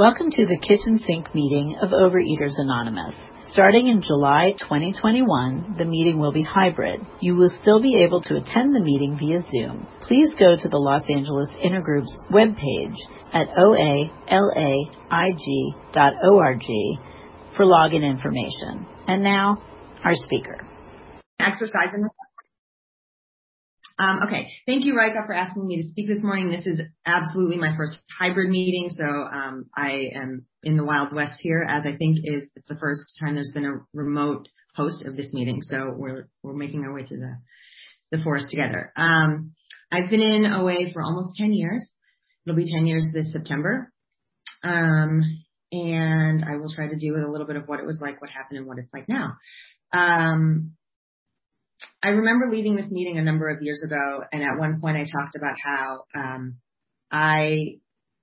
Welcome to the kitchen sink meeting of Overeaters Anonymous. Starting in July 2021, the meeting will be hybrid. You will still be able to attend the meeting via Zoom. Please go to the Los Angeles Intergroup's webpage at oalaig.org for login information. And now, our speaker. Exercise in the um, okay, thank you, Rika, for asking me to speak this morning. This is absolutely my first hybrid meeting, so um, I am in the Wild West here, as I think is the first time there's been a remote host of this meeting. So we're we're making our way through the the forest together. Um, I've been in OA for almost 10 years. It'll be 10 years this September. Um, and I will try to do a little bit of what it was like, what happened, and what it's like now. Um, I remember leaving this meeting a number of years ago, and at one point I talked about how um, I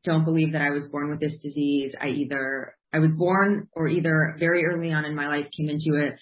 don't believe that I was born with this disease. I either I was born or either very early on in my life came into it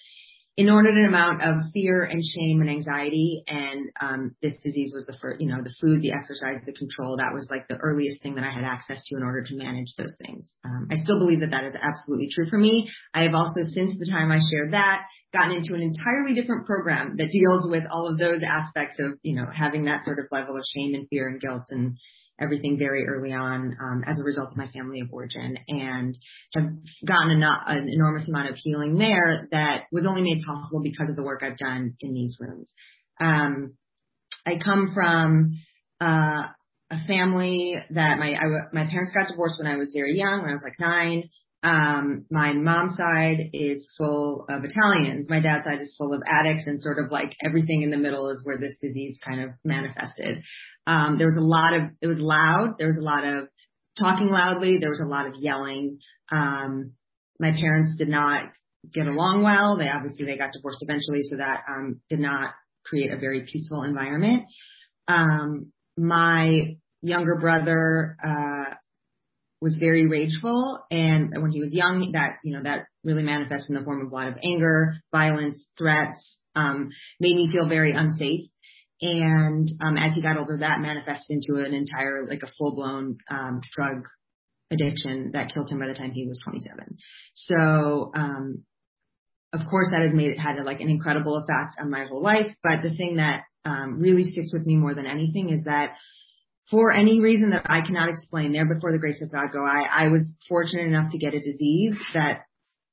inordinate amount of fear and shame and anxiety. And um, this disease was the first, you know, the food, the exercise, the control. That was like the earliest thing that I had access to in order to manage those things. Um, I still believe that that is absolutely true for me. I have also, since the time I shared that, gotten into an entirely different program that deals with all of those aspects of, you know, having that sort of level of shame and fear and guilt and everything very early on um, as a result of my family of origin and have gotten an, an enormous amount of healing there that was only made possible because of the work I've done in these rooms. Um, I come from uh, a family that my I, my parents got divorced when I was very young, when I was like nine. Um, my mom's side is full of Italians. My dad's side is full of addicts and sort of like everything in the middle is where this disease kind of manifested. Um, there was a lot of, it was loud. There was a lot of talking loudly. There was a lot of yelling. Um, my parents did not get along well. They obviously, they got divorced eventually. So that, um, did not create a very peaceful environment. Um, my younger brother, uh, was very rageful. And when he was young that you know that really manifested in the form of a lot of anger violence threats um made me feel very unsafe. And um as he got older that manifested into an entire like a full blown um drug addiction that killed him by the time he was 27 so um of course that has made it had like an incredible effect on my whole life. But the thing that um really sticks with me more than anything is that for any reason that I cannot explain, there before the grace of God go, I, I was fortunate enough to get a disease that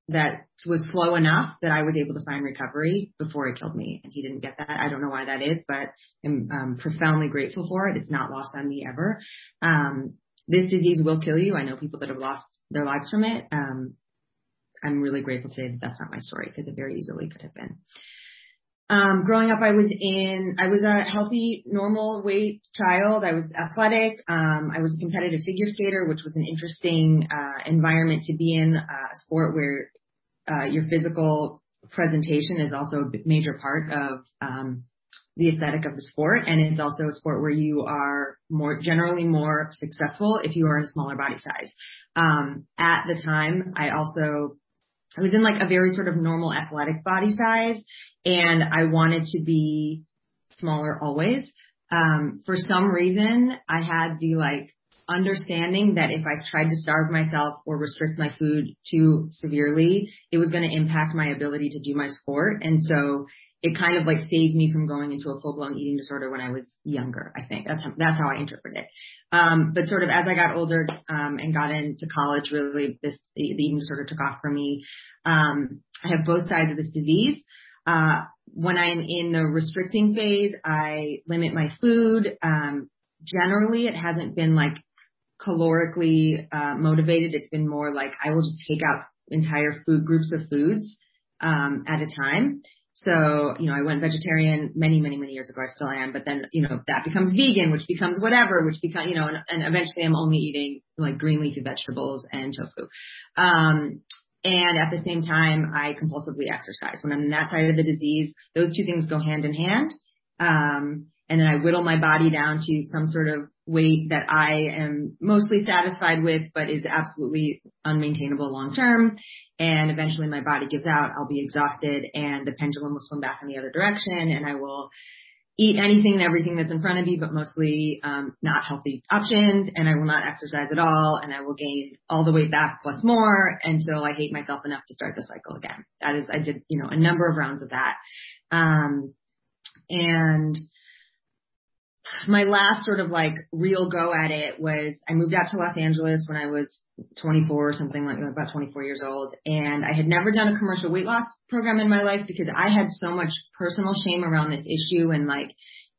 that was slow enough that I was able to find recovery before it killed me. And he didn't get that. I don't know why that is, but I'm um, profoundly grateful for it. It's not lost on me ever. Um, this disease will kill you. I know people that have lost their lives from it. Um, I'm really grateful today that that's not my story because it very easily could have been. Um, growing up, I was in, I was a healthy, normal weight child. I was athletic. Um, I was a competitive figure skater, which was an interesting, uh, environment to be in, uh, a sport where, uh, your physical presentation is also a major part of, um, the aesthetic of the sport. And it's also a sport where you are more, generally more successful if you are in a smaller body size. Um, at the time, I also I was in like a very sort of normal athletic body size and I wanted to be smaller always. Um, for some reason I had the like understanding that if I tried to starve myself or restrict my food too severely, it was going to impact my ability to do my sport. And so it kind of like saved me from going into a full blown eating disorder when I was younger. I think that's how, that's how I interpret it. Um, but sort of as I got older um, and got into college, really this the, eating disorder took off for me. Um, I have both sides of this disease. Uh, when I'm in the restricting phase, I limit my food. Um, generally, it hasn't been like calorically uh, motivated. It's been more like I will just take out entire food groups of foods um, at a time. So, you know, I went vegetarian many, many, many years ago. I still am, but then, you know, that becomes vegan, which becomes whatever, which becomes, you know, and, and eventually I'm only eating like green leafy vegetables and tofu. Um, and at the same time, I compulsively exercise. When I'm on that side of the disease, those two things go hand in hand. Um, and then I whittle my body down to some sort of weight that I am mostly satisfied with, but is absolutely unmaintainable long term. And eventually my body gives out. I'll be exhausted and the pendulum will swing back in the other direction and I will eat anything and everything that's in front of me, but mostly um, not healthy options. And I will not exercise at all, and I will gain all the weight back plus more until I hate myself enough to start the cycle again. That is, I did you know a number of rounds of that, um, and my last sort of like real go at it was I moved out to Los Angeles when I was 24 or something like about 24 years old. And I had never done a commercial weight loss program in my life because I had so much personal shame around this issue and like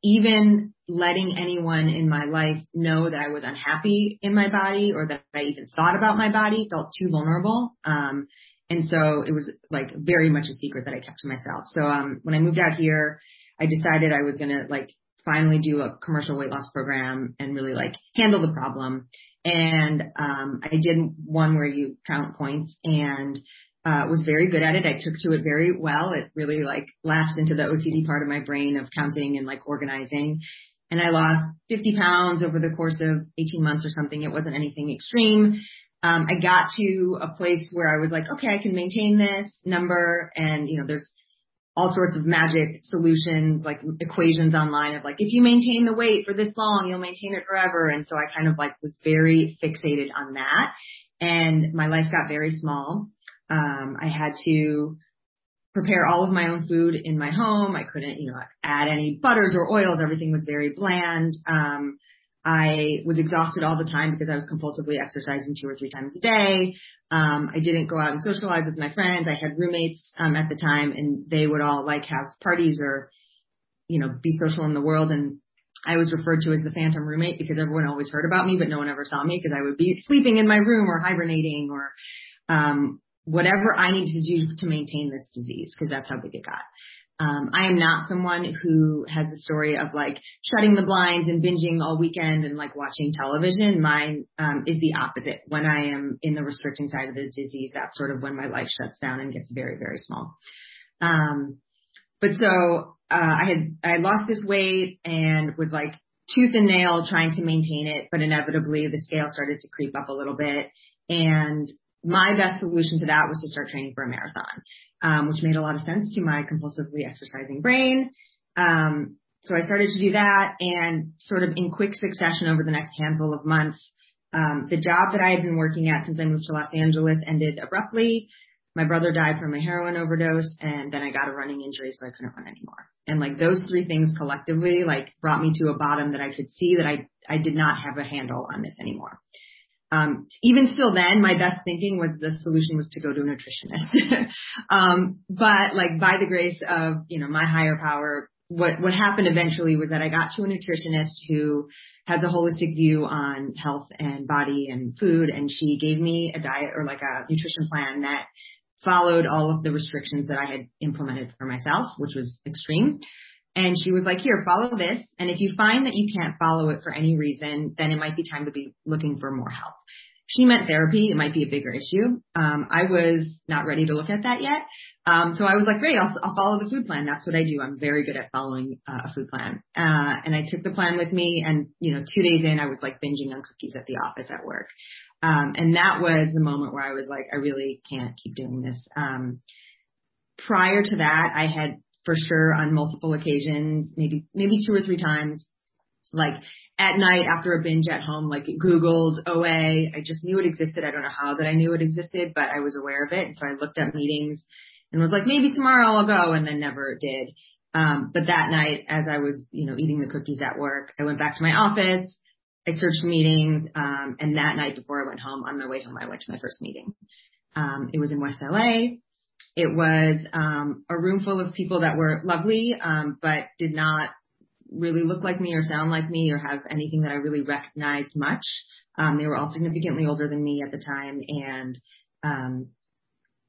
even letting anyone in my life know that I was unhappy in my body or that I even thought about my body felt too vulnerable. Um, and so it was like very much a secret that I kept to myself. So, um, when I moved out here, I decided I was going to like finally do a commercial weight loss program and really like handle the problem. And um, I did one where you count points and uh, was very good at it. I took to it very well. It really like latched into the OCD part of my brain of counting and like organizing. And I lost 50 pounds over the course of 18 months or something. It wasn't anything extreme. Um, I got to a place where I was like, okay, I can maintain this number. And, you know, there's all sorts of magic solutions, like equations online of like, if you maintain the weight for this long, you'll maintain it forever. And so I kind of like was very fixated on that. And my life got very small. Um, I had to prepare all of my own food in my home. I couldn't, you know, add any butters or oils. Everything was very bland. Um, I was exhausted all the time because I was compulsively exercising two or three times a day. Um, I didn't go out and socialize with my friends. I had roommates um, at the time, and they would all like have parties or, you know, be social in the world. And I was referred to as the phantom roommate because everyone always heard about me, but no one ever saw me because I would be sleeping in my room or hibernating or um, whatever I needed to do to maintain this disease because that's how big it got. Um, I am not someone who has the story of like shutting the blinds and binging all weekend and like watching television. Mine um, is the opposite. When I am in the restricting side of the disease, that's sort of when my life shuts down and gets very, very small. Um, but so uh, I had I lost this weight and was like tooth and nail trying to maintain it, but inevitably the scale started to creep up a little bit. And my best solution to that was to start training for a marathon um, which made a lot of sense to my compulsively exercising brain. Um, so I started to do that and sort of in quick succession over the next handful of months, um, the job that I had been working at since I moved to Los Angeles ended abruptly. My brother died from a heroin overdose and then I got a running injury so I couldn't run anymore. And like those three things collectively like brought me to a bottom that I could see that I, I did not have a handle on this anymore. Um, even still then, my best thinking was the solution was to go to a nutritionist. um, but like by the grace of, you know, my higher power, what, what happened eventually was that I got to a nutritionist who has a holistic view on health and body and food. And she gave me a diet or like a nutrition plan that followed all of the restrictions that I had implemented for myself, which was extreme. And she was like, here, follow this. And if you find that you can't follow it for any reason, then it might be time to be looking for more help. She meant therapy. It might be a bigger issue. Um, I was not ready to look at that yet. Um, so I was like, great, I'll, I'll follow the food plan. That's what I do. I'm very good at following uh, a food plan. Uh, and I took the plan with me and, you know, two days in, I was like binging on cookies at the office at work. Um, and that was the moment where I was like, I really can't keep doing this. Um, prior to that, I had for sure on multiple occasions, maybe maybe two or three times. Like at night after a binge at home, like Googled OA. I just knew it existed. I don't know how that I knew it existed, but I was aware of it. And so I looked up meetings and was like, maybe tomorrow I'll go, and then never did. Um, but that night, as I was, you know, eating the cookies at work, I went back to my office. I searched meetings, um, and that night before I went home, on my way home, I went to my first meeting. Um, it was in West LA. It was um, a room full of people that were lovely, um, but did not really look like me or sound like me or have anything that I really recognized much. Um, they were all significantly older than me at the time, and um,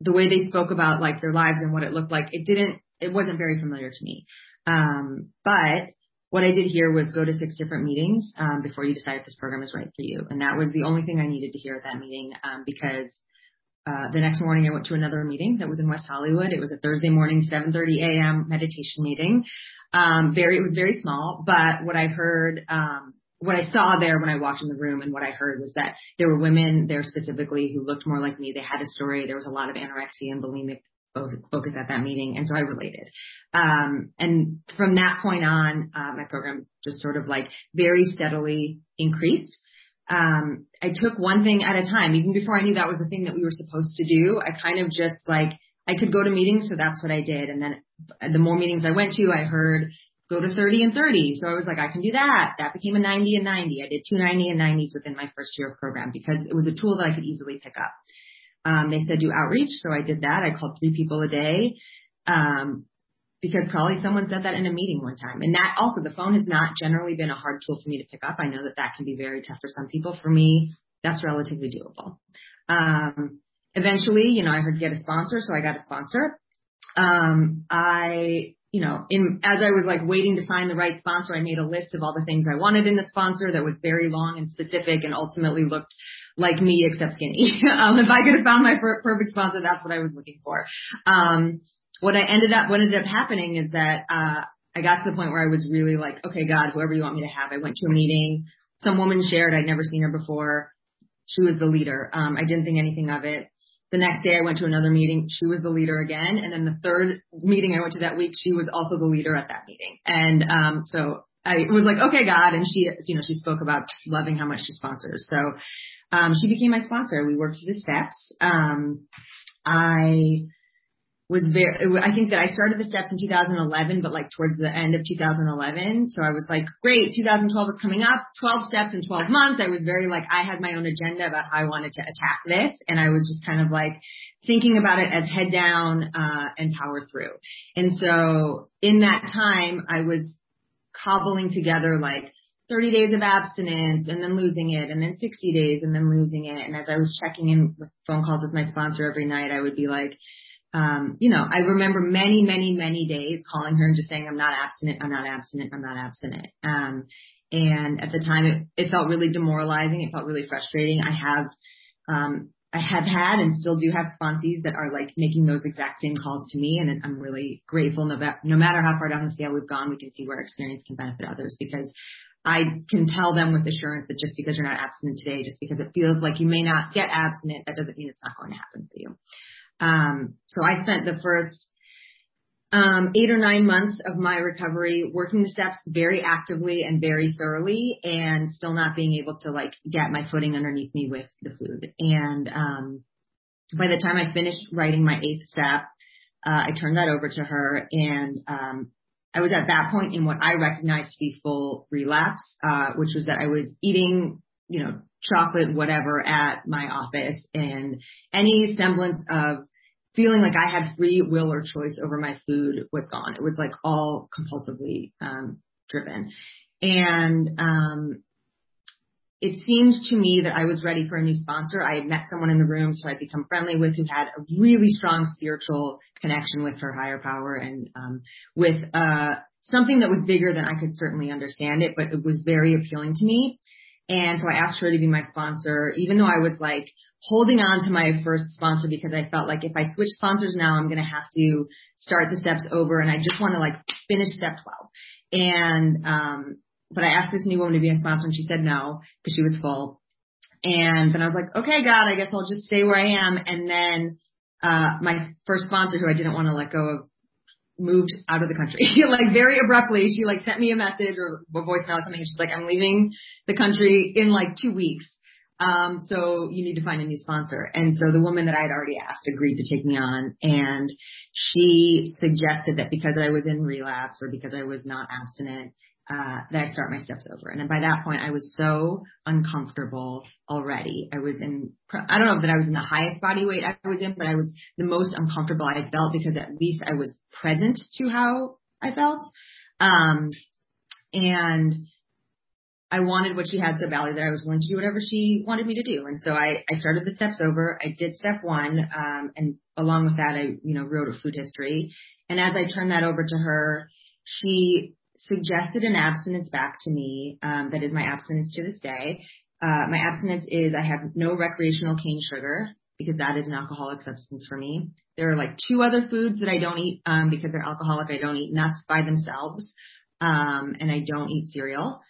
the way they spoke about like their lives and what it looked like, it didn't, it wasn't very familiar to me. Um, but what I did hear was go to six different meetings um, before you decide if this program is right for you, and that was the only thing I needed to hear at that meeting um, because uh, the next morning I went to another meeting that was in West Hollywood. It was a Thursday morning, 7:30 a.m. meditation meeting. Um, very, it was very small, but what I heard, um, what I saw there when I walked in the room and what I heard was that there were women there specifically who looked more like me. They had a story. There was a lot of anorexia and bulimic focus at that meeting. And so I related. Um, and from that point on, uh, my program just sort of like very steadily increased. Um, I took one thing at a time. Even before I knew that was the thing that we were supposed to do, I kind of just like, I could go to meetings, so that's what I did. And then the more meetings I went to, I heard go to 30 and 30. So I was like, I can do that. That became a 90 and 90. I did two 90 and 90s within my first year of program because it was a tool that I could easily pick up. Um, they said do outreach, so I did that. I called three people a day. Um, because probably someone said that in a meeting one time. And that also, the phone has not generally been a hard tool for me to pick up. I know that that can be very tough for some people. For me, that's relatively doable. Um, eventually, you know, I heard get a sponsor, so I got a sponsor. Um, I you know, in as I was like waiting to find the right sponsor, I made a list of all the things I wanted in the sponsor that was very long and specific and ultimately looked like me except skinny. um, if I could have found my per- perfect sponsor, that's what I was looking for. Um, what I ended up, what ended up happening is that, uh, I got to the point where I was really like, okay, God, whoever you want me to have. I went to a meeting. Some woman shared, I'd never seen her before. She was the leader. Um, I didn't think anything of it. The next day I went to another meeting. She was the leader again. And then the third meeting I went to that week, she was also the leader at that meeting. And, um, so I was like, okay, God. And she, you know, she spoke about loving how much she sponsors. So, um, she became my sponsor. We worked through the steps. Um, I, was very, I think that I started the steps in 2011, but like towards the end of 2011. So I was like, great, 2012 is coming up, 12 steps in 12 months. I was very like, I had my own agenda about how I wanted to attack this. And I was just kind of like thinking about it as head down, uh, and power through. And so in that time, I was cobbling together like 30 days of abstinence and then losing it and then 60 days and then losing it. And as I was checking in with phone calls with my sponsor every night, I would be like, um, you know, I remember many, many, many days calling her and just saying, I'm not abstinent, I'm not abstinent, I'm not abstinent. Um, and at the time it, it felt really demoralizing. It felt really frustrating. I have, um, I have had and still do have sponsees that are like making those exact same calls to me. And I'm really grateful no, no matter how far down the scale we've gone, we can see where experience can benefit others because I can tell them with assurance that just because you're not abstinent today, just because it feels like you may not get abstinent, that doesn't mean it's not going to happen for you. Um, so I spent the first um, eight or nine months of my recovery working the steps very actively and very thoroughly and still not being able to like get my footing underneath me with the food. And um, by the time I finished writing my eighth step, uh, I turned that over to her and um, I was at that point in what I recognized to be full relapse, uh, which was that I was eating, you know, chocolate, whatever at my office and any semblance of feeling like I had free will or choice over my food was gone. It was like all compulsively, um, driven. And, um, it seemed to me that I was ready for a new sponsor. I had met someone in the room who I'd become friendly with who had a really strong spiritual connection with her higher power and um, with uh, something that was bigger than I could certainly understand it, but it was very appealing to me. And so I asked her to be my sponsor, even though I was like holding on to my first sponsor because I felt like if I switch sponsors now, I'm going to have to start the steps over and I just want to like finish step 12. And, um, but I asked this new woman to be a sponsor and she said no because she was full. And then I was like, okay, God, I guess I'll just stay where I am. And then, uh, my first sponsor who I didn't want to let go of moved out of the country. like very abruptly, she like sent me a message or a voicemail or something. She's like, I'm leaving the country in like two weeks. Um, so you need to find a new sponsor. And so the woman that I had already asked agreed to take me on and she suggested that because I was in relapse or because I was not abstinent, uh, that I start my steps over. And then by that point, I was so uncomfortable already. I was in, I don't know that I was in the highest body weight I was in, but I was the most uncomfortable I felt because at least I was present to how I felt. Um, and I wanted what she had so badly that I was willing to do whatever she wanted me to do. And so I, I started the steps over. I did step one. Um, and along with that, I, you know, wrote a food history. And as I turned that over to her, she suggested an abstinence back to me. Um, that is my abstinence to this day. Uh, my abstinence is I have no recreational cane sugar because that is an alcoholic substance for me. There are like two other foods that I don't eat, um, because they're alcoholic. I don't eat nuts by themselves. Um, and I don't eat cereal.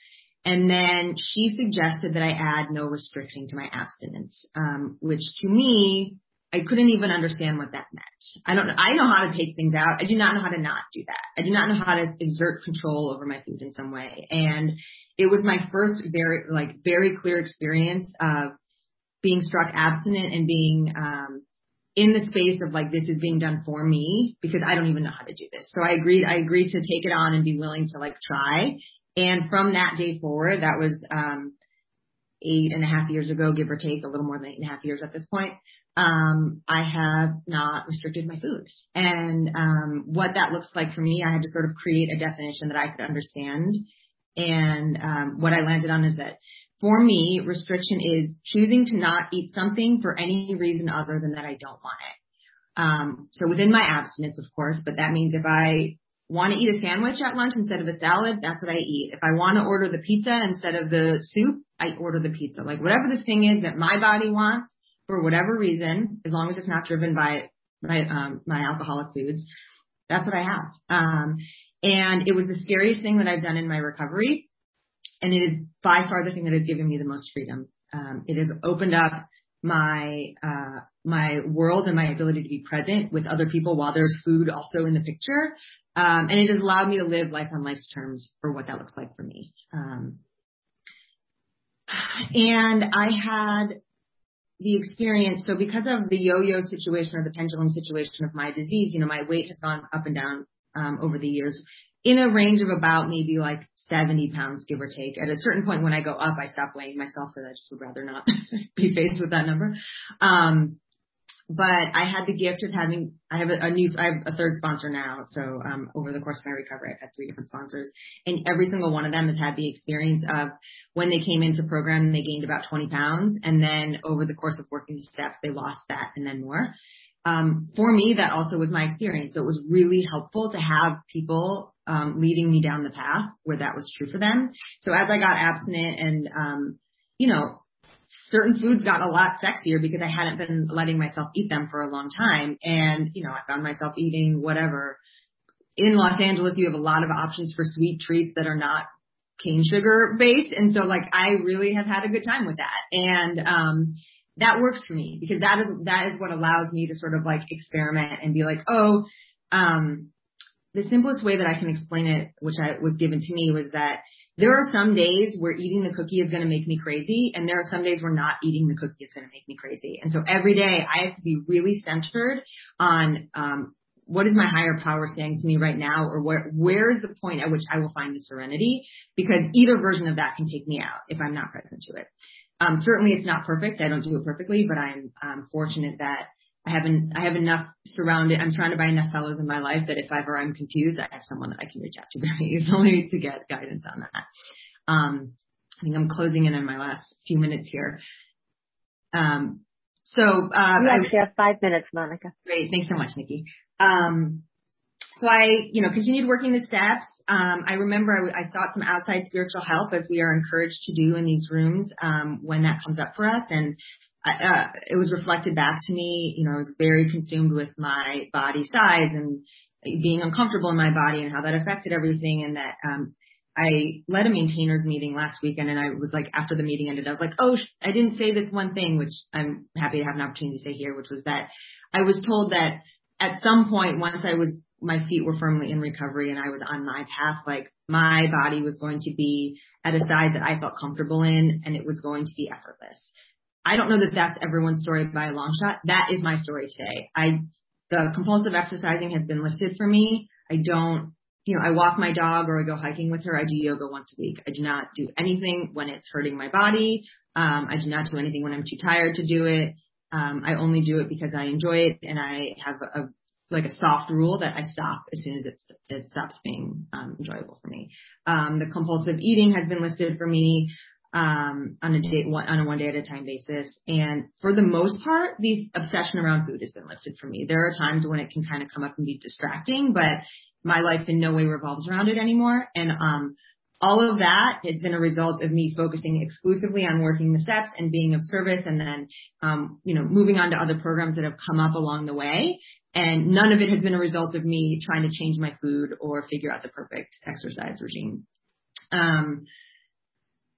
And then she suggested that I add no restricting to my abstinence, um, which to me, I couldn't even understand what that meant. I don't, I know how to take things out. I do not know how to not do that. I do not know how to exert control over my food in some way. And it was my first very, like, very clear experience of being struck abstinent and being, um, in the space of like, this is being done for me because I don't even know how to do this. So I agreed, I agreed to take it on and be willing to like try. And from that day forward, that was, um, eight and a half years ago, give or take, a little more than eight and a half years at this point, um, I have not restricted my food. And um, what that looks like for me, I had to sort of create a definition that I could understand. And um, what I landed on is that for me, restriction is choosing to not eat something for any reason other than that I don't want it. Um, so within my abstinence, of course, but that means if I want to eat a sandwich at lunch instead of a salad, that's what I eat. If I want to order the pizza instead of the soup, I order the pizza. Like whatever the thing is that my body wants for whatever reason, as long as it's not driven by my um my alcoholic foods, that's what I have. Um and it was the scariest thing that I've done in my recovery. And it is by far the thing that has given me the most freedom. Um, it has opened up my uh, my world and my ability to be present with other people while there's food also in the picture. Um, and it has allowed me to live life on life's terms for what that looks like for me. Um, and I had the experience. So because of the yo-yo situation or the pendulum situation of my disease, you know, my weight has gone up and down um, over the years in a range of about maybe like 70 pounds, give or take. At a certain point when I go up, I stop weighing myself because I just would rather not be faced with that number. Um, but I had the gift of having, I have a, a new, I have a third sponsor now. So, um, over the course of my recovery, I've had three different sponsors and every single one of them has had the experience of when they came into program, they gained about 20 pounds. And then over the course of working steps, they lost that and then more. Um, for me, that also was my experience. So it was really helpful to have people, um, leading me down the path where that was true for them. So as I got abstinent and, um, you know, certain foods got a lot sexier because I hadn't been letting myself eat them for a long time. And, you know, I found myself eating whatever. In Los Angeles, you have a lot of options for sweet treats that are not cane sugar based. And so like I really have had a good time with that. And, um, that works for me because that is, that is what allows me to sort of like experiment and be like, oh, um, the simplest way that I can explain it, which I was given to me was that there are some days where eating the cookie is going to make me crazy and there are some days where not eating the cookie is going to make me crazy. And so every day I have to be really centered on, um, what is my higher power saying to me right now or where, where is the point at which I will find the serenity? Because either version of that can take me out if I'm not present to it. Um, certainly it's not perfect. I don't do it perfectly, but I'm, um, fortunate that I haven't, I have enough surrounded, I'm surrounded by enough fellows in my life that if ever I'm confused, I have someone that I can reach out to very easily to get guidance on that. Um, I think I'm closing in on my last few minutes here. Um, so, uh, you actually I, have five minutes, Monica. Great. Thanks so much, Nikki. Um, so I, you know, continued working the steps. Um, I remember I, I sought some outside spiritual help as we are encouraged to do in these rooms, um, when that comes up for us. And uh, it was reflected back to me. You know, I was very consumed with my body size and being uncomfortable in my body and how that affected everything. And that, um, I led a maintainers meeting last weekend and I was like, after the meeting ended, I was like, oh, I didn't say this one thing, which I'm happy to have an opportunity to say here, which was that I was told that at some point, once I was, my feet were firmly in recovery and I was on my path, like my body was going to be at a size that I felt comfortable in and it was going to be effortless. I don't know that that's everyone's story by a long shot. That is my story today. I, the compulsive exercising has been lifted for me. I don't, you know, I walk my dog or I go hiking with her. I do yoga once a week. I do not do anything when it's hurting my body. Um, I do not do anything when I'm too tired to do it. Um, I only do it because I enjoy it and I have a, like a soft rule that I stop as soon as it, it stops being um, enjoyable for me. Um, the compulsive eating has been lifted for me um, on a day, one, on a one day at a time basis. And for the most part, the obsession around food has been lifted for me. There are times when it can kind of come up and be distracting, but my life in no way revolves around it anymore. And, um, all of that has been a result of me focusing exclusively on working the steps and being of service and then, um, you know, moving on to other programs that have come up along the way. And none of it has been a result of me trying to change my food or figure out the perfect exercise regime. Um,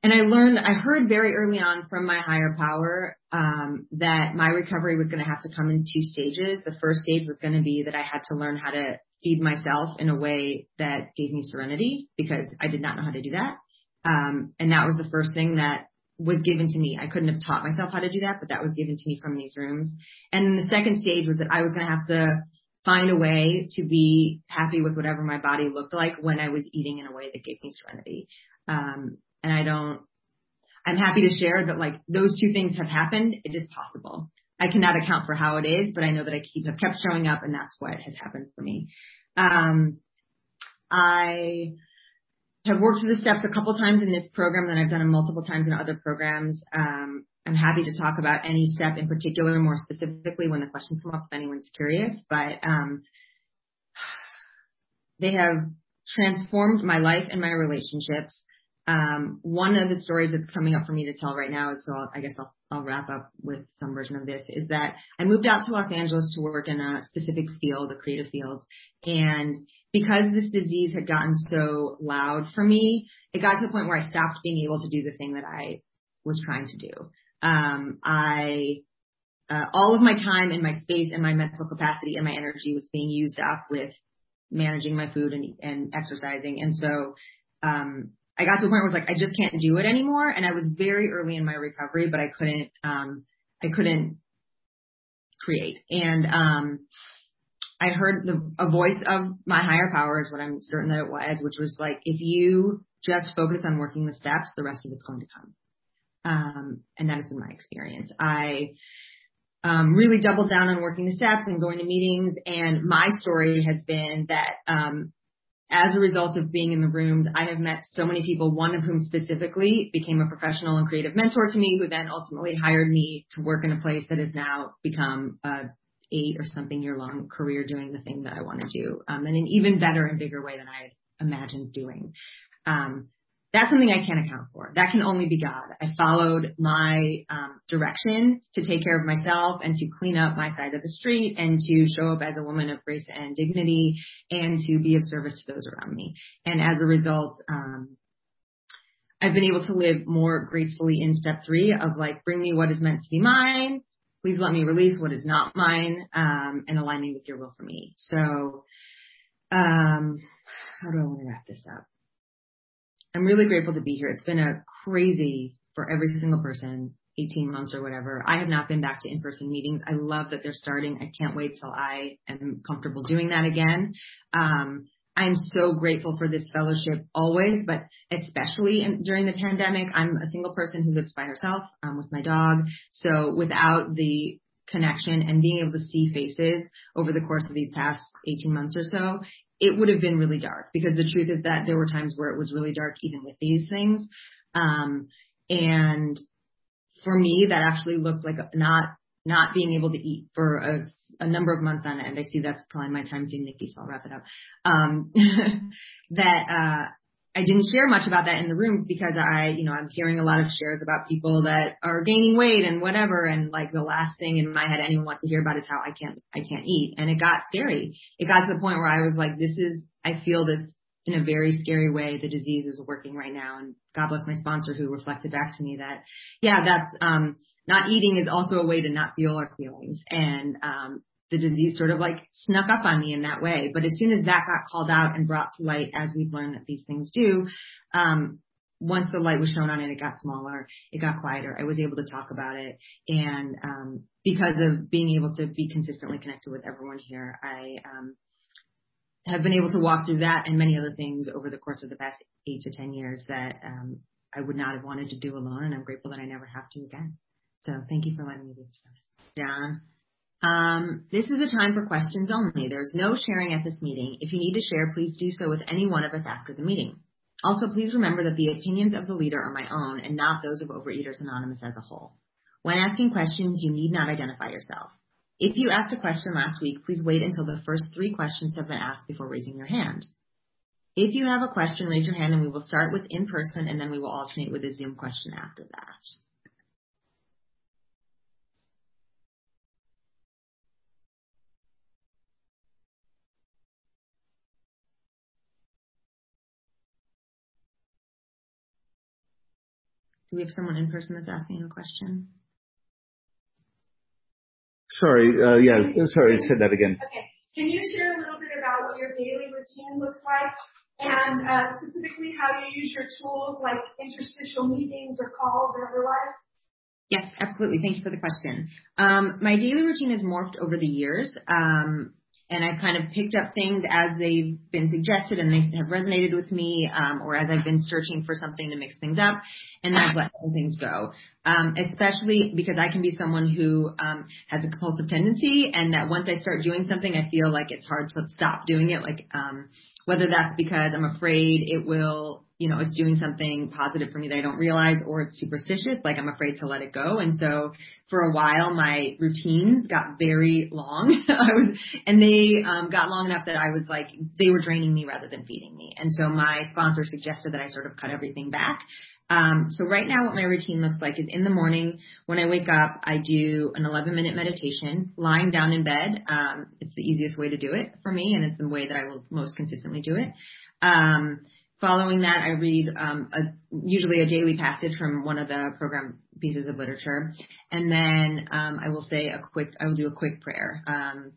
and I learned, I heard very early on from my higher power um, that my recovery was going to have to come in two stages. The first stage was going to be that I had to learn how to feed myself in a way that gave me serenity because I did not know how to do that. Um, and that was the first thing that was given to me. I couldn't have taught myself how to do that, but that was given to me from these rooms. And then the second stage was that I was going to have to find a way to be happy with whatever my body looked like when I was eating in a way that gave me serenity. Um, and I don't, I'm happy to share that like those two things have happened. It is possible. I cannot account for how it is, but I know that I keep, have kept showing up and that's what has happened for me. Um, I have worked through the steps a couple times in this program and I've done them multiple times in other programs. Um, I'm happy to talk about any step in particular more specifically when the questions come up if anyone's curious, but, um, they have transformed my life and my relationships. Um, one of the stories that's coming up for me to tell right now is so I'll, I guess I'll, I'll wrap up with some version of this is that I moved out to Los Angeles to work in a specific field, a creative field. And because this disease had gotten so loud for me, it got to the point where I stopped being able to do the thing that I was trying to do. Um, I, uh, all of my time and my space and my mental capacity and my energy was being used up with managing my food and, and exercising. And so, um, I got to a point where I was like, I just can't do it anymore. And I was very early in my recovery, but I couldn't, um, I couldn't create. And, um, I heard the, a voice of my higher power is what I'm certain that it was, which was like, if you just focus on working the steps, the rest of it's going to come. Um, and that has been my experience. I, um, really doubled down on working the steps and going to meetings. And my story has been that, um, as a result of being in the rooms, I have met so many people, one of whom specifically became a professional and creative mentor to me, who then ultimately hired me to work in a place that has now become a eight or something year long career doing the thing that I want to do, um, in an even better and bigger way than I had imagined doing. Um, that's something I can't account for. That can only be God. I followed my um, direction to take care of myself and to clean up my side of the street and to show up as a woman of grace and dignity and to be of service to those around me. And as a result, um, I've been able to live more gracefully in step three of like, bring me what is meant to be mine. Please let me release what is not mine, um, and align me with your will for me. So, um, how do I want to wrap this up? I'm really grateful to be here. It's been a crazy for every single person, 18 months or whatever. I have not been back to in-person meetings. I love that they're starting. I can't wait till I am comfortable doing that again. Um, I'm so grateful for this fellowship always, but especially in, during the pandemic. I'm a single person who lives by herself um, with my dog. So without the connection and being able to see faces over the course of these past 18 months or so, it would have been really dark because the truth is that there were times where it was really dark even with these things. Um, and for me, that actually looked like not, not being able to eat for a, a number of months on end. I see that's probably my time seeing Nikki, so I'll wrap it up. Um, that, uh, I didn't share much about that in the rooms because I, you know, I'm hearing a lot of shares about people that are gaining weight and whatever. And like the last thing in my head anyone wants to hear about is how I can't, I can't eat. And it got scary. It got to the point where I was like, this is, I feel this in a very scary way. The disease is working right now. And God bless my sponsor who reflected back to me that, yeah, that's, um, not eating is also a way to not feel our feelings. And, um, the disease sort of like snuck up on me in that way. But as soon as that got called out and brought to light, as we've learned that these things do, um, once the light was shown on it, it got smaller, it got quieter. I was able to talk about it. And, um, because of being able to be consistently connected with everyone here, I, um, have been able to walk through that and many other things over the course of the past eight to 10 years that, um, I would not have wanted to do alone. And I'm grateful that I never have to again. So thank you for letting me do this. John. Um, this is a time for questions only. There's no sharing at this meeting. If you need to share, please do so with any one of us after the meeting. Also, please remember that the opinions of the leader are my own and not those of Overeaters Anonymous as a whole. When asking questions, you need not identify yourself. If you asked a question last week, please wait until the first three questions have been asked before raising your hand. If you have a question, raise your hand and we will start with in person and then we will alternate with a Zoom question after that. Do we have someone in person that's asking a question? Sorry. Uh, yeah. Sorry, say that again. Okay. Can you share a little bit about what your daily routine looks like and uh, specifically how you use your tools like interstitial meetings or calls or otherwise? Yes, absolutely. Thank you for the question. Um, my daily routine has morphed over the years. Um, And I've kind of picked up things as they've been suggested and they have resonated with me, um, or as I've been searching for something to mix things up, and I've let things go. Um, especially because I can be someone who um, has a compulsive tendency, and that once I start doing something, I feel like it's hard to stop doing it. Like um, whether that's because I'm afraid it will you know, it's doing something positive for me that I don't realize or it's superstitious, like I'm afraid to let it go. And so for a while my routines got very long. I was, and they um, got long enough that I was like, they were draining me rather than feeding me. And so my sponsor suggested that I sort of cut everything back. Um, so right now what my routine looks like is in the morning when I wake up, I do an 11 minute meditation lying down in bed. Um, it's the easiest way to do it for me and it's the way that I will most consistently do it. Um, Following that, I read um, a, usually a daily passage from one of the program pieces of literature, and then um, I will say a quick. I will do a quick prayer. Um,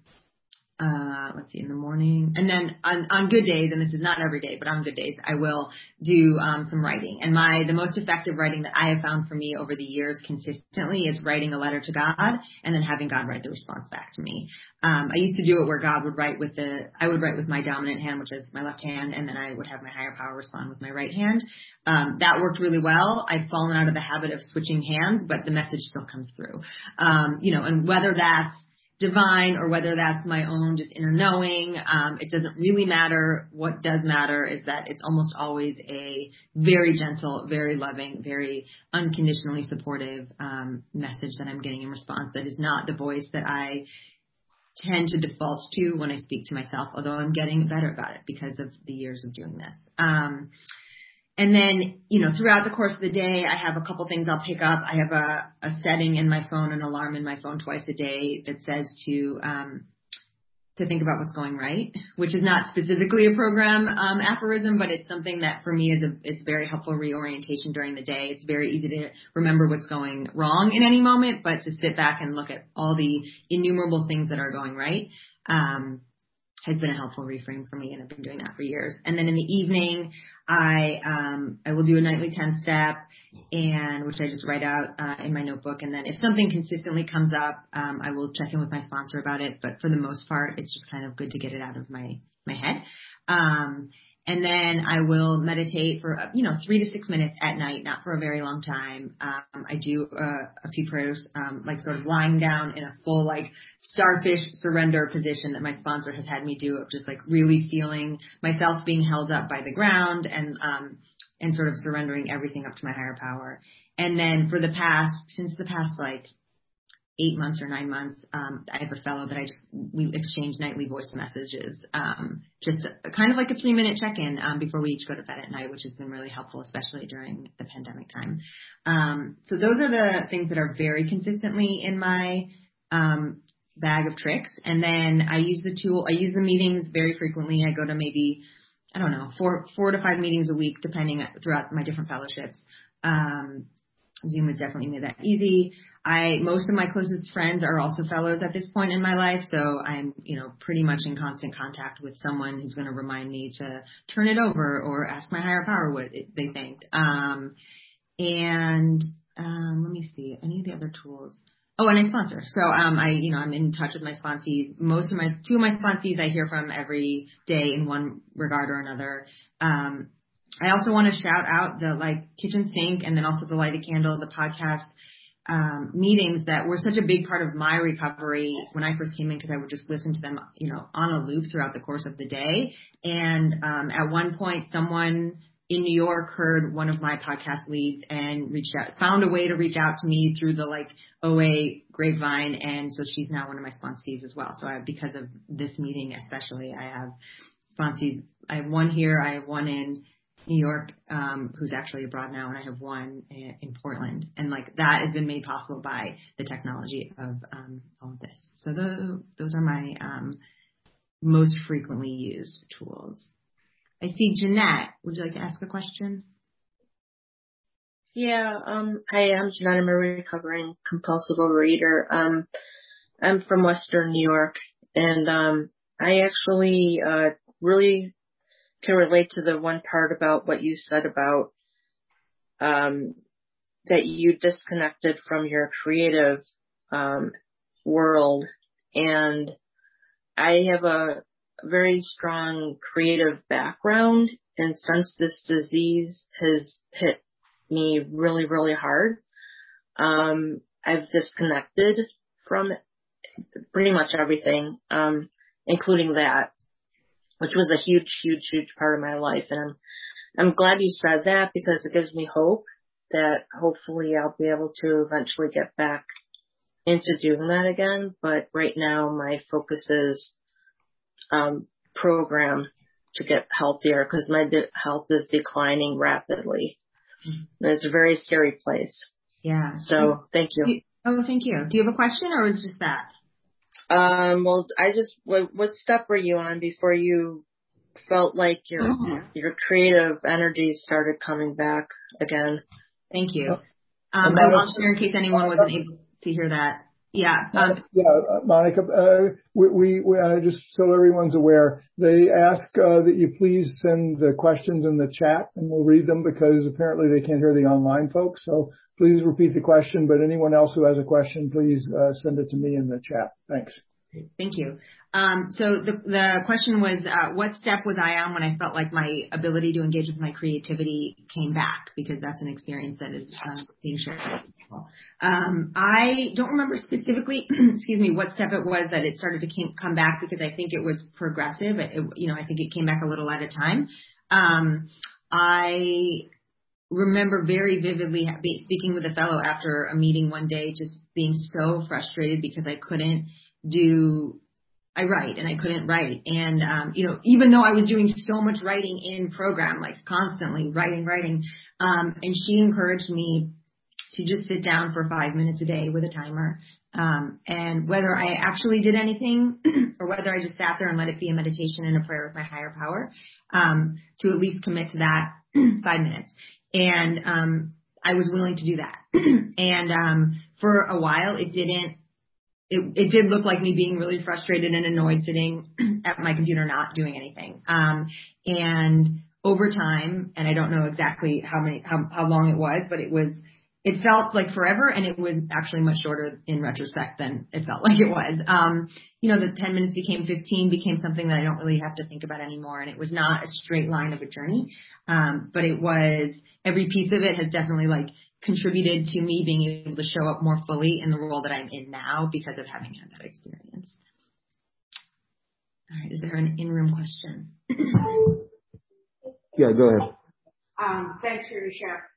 uh, let's see, in the morning. And then on, on good days, and this is not every day, but on good days, I will do um, some writing. And my, the most effective writing that I have found for me over the years consistently is writing a letter to God and then having God write the response back to me. Um, I used to do it where God would write with the, I would write with my dominant hand, which is my left hand, and then I would have my higher power respond with my right hand. Um, that worked really well. I've fallen out of the habit of switching hands, but the message still comes through. Um, you know, and whether that's divine or whether that's my own just inner knowing. Um, it doesn't really matter. What does matter is that it's almost always a very gentle, very loving, very unconditionally supportive um, message that I'm getting in response that is not the voice that I tend to default to when I speak to myself, although I'm getting better about it because of the years of doing this. Um, and then, you know, throughout the course of the day, I have a couple things I'll pick up. I have a, a setting in my phone, an alarm in my phone twice a day that says to, um, to think about what's going right, which is not specifically a program um, aphorism, but it's something that for me is a it's very helpful reorientation during the day. It's very easy to remember what's going wrong in any moment, but to sit back and look at all the innumerable things that are going right. Um, has been a helpful reframe for me and I've been doing that for years. And then in the evening, I, um, I will do a nightly 10 step and which I just write out, uh, in my notebook. And then if something consistently comes up, um, I will check in with my sponsor about it. But for the most part, it's just kind of good to get it out of my, my head. Um, and then I will meditate for you know three to six minutes at night, not for a very long time. Um, I do uh, a few prayers, um, like sort of lying down in a full like starfish surrender position that my sponsor has had me do, of just like really feeling myself being held up by the ground and um, and sort of surrendering everything up to my higher power. And then for the past since the past like eight months or nine months, um, I have a fellow that I just we exchange nightly voice messages, um, just kind of like a three minute check in um, before we each go to bed at night, which has been really helpful, especially during the pandemic time. Um, so those are the things that are very consistently in my um, bag of tricks, and then I use the tool. I use the meetings very frequently. I go to maybe I don't know four four to five meetings a week, depending throughout my different fellowships. Um, Zoom has definitely made that easy. I most of my closest friends are also fellows at this point in my life, so I'm you know pretty much in constant contact with someone who's going to remind me to turn it over or ask my higher power what it, they think. Um, and um, let me see any of the other tools. Oh, and I sponsor. So um, I you know I'm in touch with my sponsees. Most of my two of my sponsees I hear from every day in one regard or another. Um, I also want to shout out the like kitchen sink and then also the light a candle, the podcast um, meetings that were such a big part of my recovery when I first came in because I would just listen to them, you know, on a loop throughout the course of the day. And um, at one point, someone in New York heard one of my podcast leads and reached out, found a way to reach out to me through the like OA grapevine, and so she's now one of my sponsees as well. So I, because of this meeting especially, I have sponsees. I have one here, I have one in New York, um, who's actually abroad now, and I have one in Portland. And like that has been made possible by the technology of um, all of this. So the, those are my um, most frequently used tools. I see Jeanette. Would you like to ask a question? Yeah, um, I'm Jeanette. I'm a recovering compulsive overeater. Um, I'm from Western New York, and um, I actually uh, really can relate to the one part about what you said about um, that you disconnected from your creative um, world, and I have a very strong creative background, and since this disease has hit me really, really hard, um, I've disconnected from pretty much everything, um, including that, which was a huge, huge, huge part of my life. And I'm, I'm glad you said that because it gives me hope that hopefully I'll be able to eventually get back into doing that again. But right now my focus is, um, program to get healthier because my de- health is declining rapidly. Mm-hmm. It's a very scary place. Yeah. So thank you. Oh, thank you. Do you have a question or is just that? Um, well, I just, what, what step were you on before you felt like your, mm-hmm. your creative energy started coming back again? Thank you. Um, I will share in case anyone wasn't able to hear that. Yeah. Um, yeah, uh, Monica, uh, we, we uh, just so everyone's aware, they ask uh, that you please send the questions in the chat and we'll read them because apparently they can't hear the online folks. So please repeat the question, but anyone else who has a question, please uh, send it to me in the chat. Thanks. Thank you. Um, so the, the question was, uh, what step was I on when I felt like my ability to engage with my creativity came back? Because that's an experience that is uh, being shared. Um, I don't remember specifically, excuse me, what step it was that it started to came, come back because I think it was progressive. It, it, you know, I think it came back a little at a time. Um, I remember very vividly speaking with a fellow after a meeting one day, just being so frustrated because I couldn't do I write and I couldn't write. And, um, you know, even though I was doing so much writing in program, like constantly writing, writing, um, and she encouraged me to just sit down for five minutes a day with a timer. Um, and whether I actually did anything or whether I just sat there and let it be a meditation and a prayer with my higher power, um, to at least commit to that five minutes. And, um, I was willing to do that. and, um, for a while it didn't, it, it did look like me being really frustrated and annoyed sitting at my computer not doing anything. Um, and over time, and I don't know exactly how many, how, how long it was, but it was, it felt like forever and it was actually much shorter in retrospect than it felt like it was. Um, you know, the 10 minutes became 15 became something that I don't really have to think about anymore. And it was not a straight line of a journey. Um, but it was every piece of it has definitely like contributed to me being able to show up more fully in the role that I'm in now because of having had that experience. All right, is there an in-room question? yeah, go ahead. Um, thanks for your share.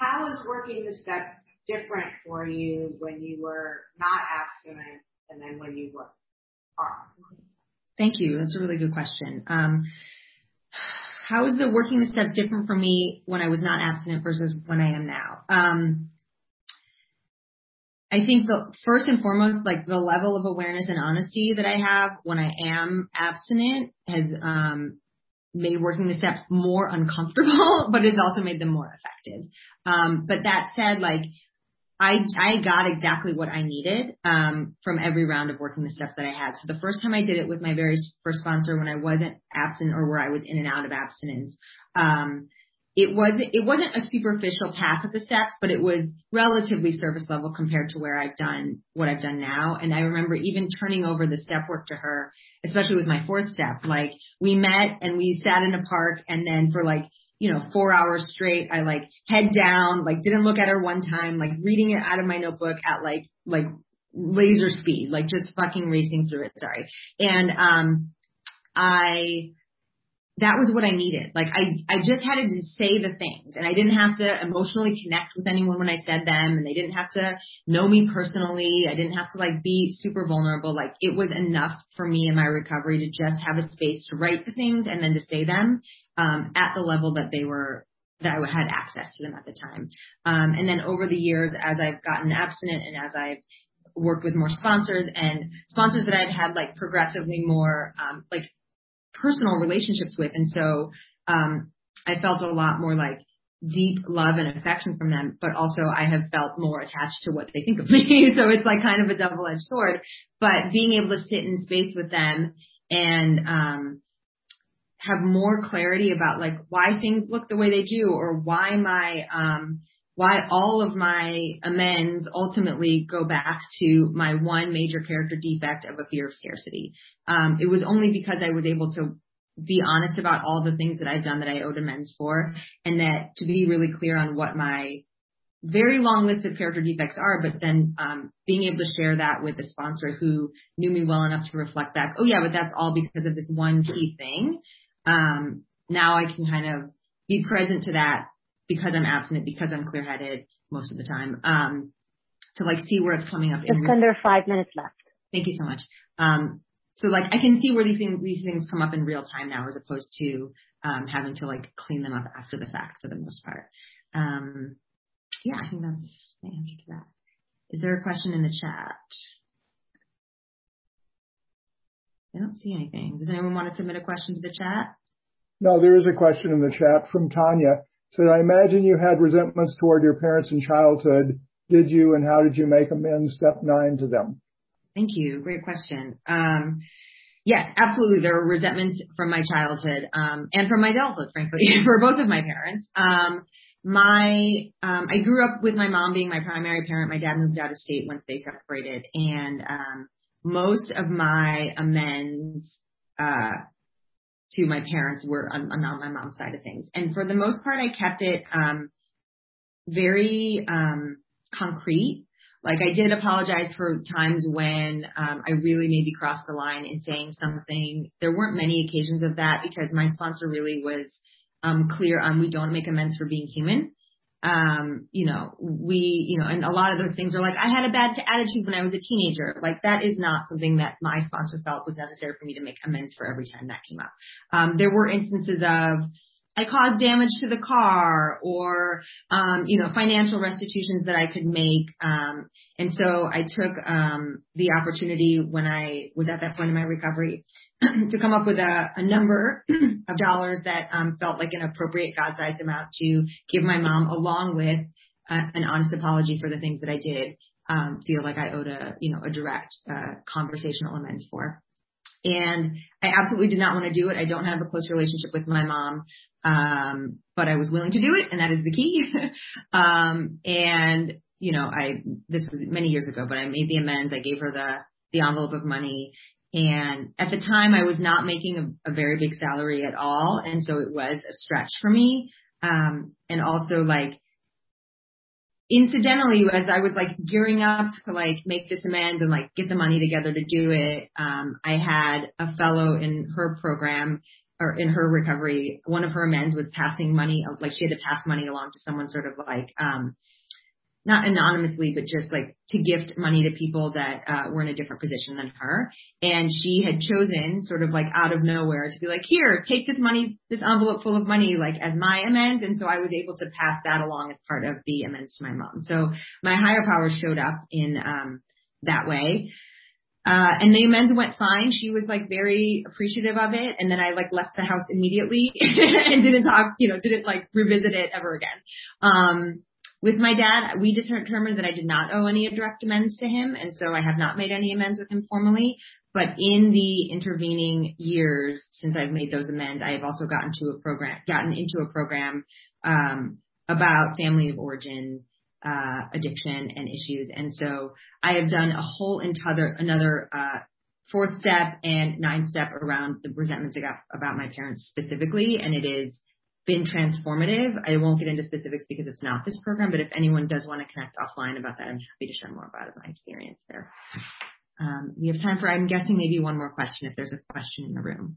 How is working the steps different for you when you were not abstinent and then when you were? Are? Thank you. That's a really good question. How is the working the steps different for me when I was not abstinent versus when I am now? Um, I think the first and foremost, like the level of awareness and honesty that I have when I am abstinent has um, made working the steps more uncomfortable, but it's also made them more effective. Um, but that said, like I I got exactly what I needed um, from every round of working the steps that I had. So the first time I did it with my very first sponsor when I wasn't absent or where I was in and out of abstinence, um, it was it wasn't a superficial path of the steps, but it was relatively service level compared to where I've done what I've done now. And I remember even turning over the step work to her, especially with my fourth step. Like we met and we sat in a park, and then for like you know, four hours straight. I like head down, like didn't look at her one time, like reading it out of my notebook at like, like laser speed, like just fucking racing through it. Sorry. And, um, I, that was what I needed. Like I, I just had to say the things and I didn't have to emotionally connect with anyone when I said them and they didn't have to know me personally. I didn't have to like be super vulnerable. Like it was enough for me in my recovery to just have a space to write the things and then to say them, um, at the level that they were, that I had access to them at the time. Um, and then over the years, as I've gotten abstinent and as I've worked with more sponsors and sponsors that I've had like progressively more, um, like personal relationships with. And so, um, I felt a lot more like deep love and affection from them, but also I have felt more attached to what they think of me. so it's like kind of a double edged sword, but being able to sit in space with them and, um, have more clarity about like why things look the way they do or why my, um, why all of my amends ultimately go back to my one major character defect of a fear of scarcity. Um, it was only because I was able to be honest about all the things that I've done that I owed amends for and that to be really clear on what my very long list of character defects are, but then um, being able to share that with a sponsor who knew me well enough to reflect back, oh yeah, but that's all because of this one key thing. Um, now I can kind of be present to that because I'm abstinent, because I'm clear headed most of the time, um, to like see where it's coming up. Just in under five minutes left. Thank you so much. Um, so like I can see where these things these things come up in real time now, as opposed to um, having to like clean them up after the fact for the most part. Um, yeah, I think that's the answer to that. Is there a question in the chat? I don't see anything. Does anyone want to submit a question to the chat? No, there is a question in the chat from Tanya. So I imagine you had resentments toward your parents in childhood. Did you, and how did you make amends? Step nine to them. Thank you. Great question. Um, yes, absolutely. There were resentments from my childhood um, and from my adulthood, frankly, for both of my parents. Um, my um, I grew up with my mom being my primary parent. My dad moved out of state once they separated, and um, most of my amends uh, to my parents were on, on my mom's side of things. And for the most part, I kept it um, very um, concrete. Like I did apologize for times when um, I really maybe crossed the line in saying something. There weren't many occasions of that because my sponsor really was um, clear on we don't make amends for being human um, you know, we, you know, and a lot of those things are like, I had a bad attitude when I was a teenager. Like that is not something that my sponsor felt was necessary for me to make amends for every time that came up. Um, there were instances of, I caused damage to the car or, um, you know, financial restitutions that I could make. Um, and so I took, um, the opportunity when I was at that point in my recovery to come up with a, a number of dollars that, um, felt like an appropriate God-sized amount to give my mom along with uh, an honest apology for the things that I did, um, feel like I owed a, you know, a direct, uh, conversational amends for. And I absolutely did not want to do it. I don't have a close relationship with my mom. Um, but I was willing to do it and that is the key. um, and you know, I, this was many years ago, but I made the amends. I gave her the, the envelope of money. And at the time I was not making a, a very big salary at all. And so it was a stretch for me. Um, and also like, incidentally, as I was like gearing up to like make this amends and like get the money together to do it, um, I had a fellow in her program or in her recovery, one of her amends was passing money, like she had to pass money along to someone sort of like, um, not anonymously, but just like to gift money to people that uh, were in a different position than her. And she had chosen sort of like out of nowhere to be like, here, take this money, this envelope full of money, like as my amends. And so I was able to pass that along as part of the amends to my mom. So my higher power showed up in um, that way. Uh, and the amends went fine. She was like very appreciative of it. And then I like left the house immediately and didn't talk, you know, didn't like revisit it ever again. Um, with my dad, we determined that I did not owe any direct amends to him. And so I have not made any amends with him formally. But in the intervening years since I've made those amends, I have also gotten to a program, gotten into a program, um, about family of origin uh, addiction and issues. And so I have done a whole entire, another, uh, fourth step and ninth step around the resentments I got about my parents specifically. And it has been transformative. I won't get into specifics because it's not this program, but if anyone does want to connect offline about that, I'm happy to share more about it, my experience there. Um, we have time for, I'm guessing maybe one more question if there's a question in the room.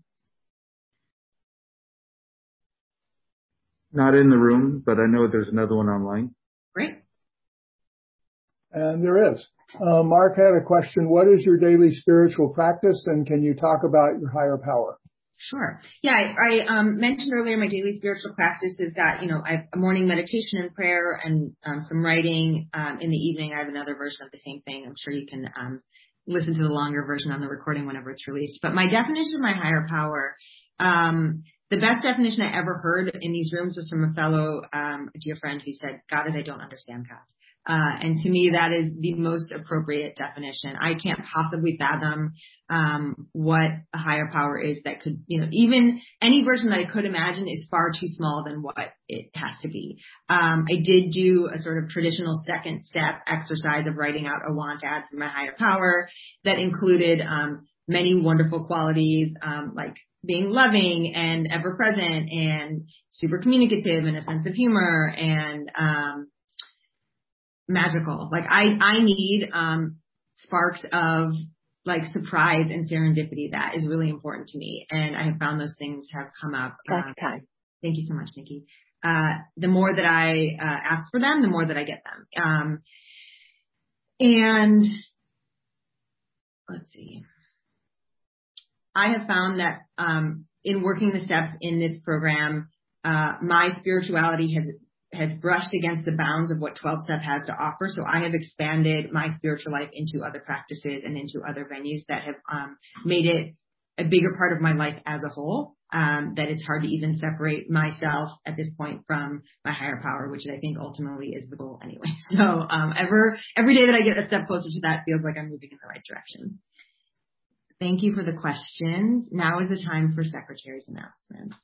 Not in the room, but I know there's another one online. Great. And there is. Uh, Mark had a question. What is your daily spiritual practice and can you talk about your higher power? Sure. Yeah, I, I um, mentioned earlier my daily spiritual practice is that, you know, I have a morning meditation and prayer and um, some writing. Um, in the evening, I have another version of the same thing. I'm sure you can um, listen to the longer version on the recording whenever it's released. But my definition of my higher power, um, the best definition I ever heard in these rooms was from a fellow, um, a dear friend who said, God is I don't understand God. Uh, and to me, that is the most appropriate definition. I can't possibly fathom um, what a higher power is that could, you know, even any version that I could imagine is far too small than what it has to be. Um, I did do a sort of traditional second step exercise of writing out a want ad for my higher power that included um, many wonderful qualities um, like being loving and ever present and super communicative and a sense of humor and um, magical. Like I, I need, um, sparks of like surprise and serendipity. That is really important to me. And I have found those things have come up. That's uh, time. Thank you so much, Nikki. Uh, the more that I uh, ask for them, the more that I get them. Um, and let's see. I have found that um, in working the steps in this program, uh, my spirituality has has brushed against the bounds of what 12 step has to offer. So I have expanded my spiritual life into other practices and into other venues that have um, made it a bigger part of my life as a whole. Um, that it's hard to even separate myself at this point from my higher power, which I think ultimately is the goal anyway. So um, ever every day that I get a step closer to that feels like I'm moving in the right direction. Thank you for the questions. Now is the time for secretary's announcements.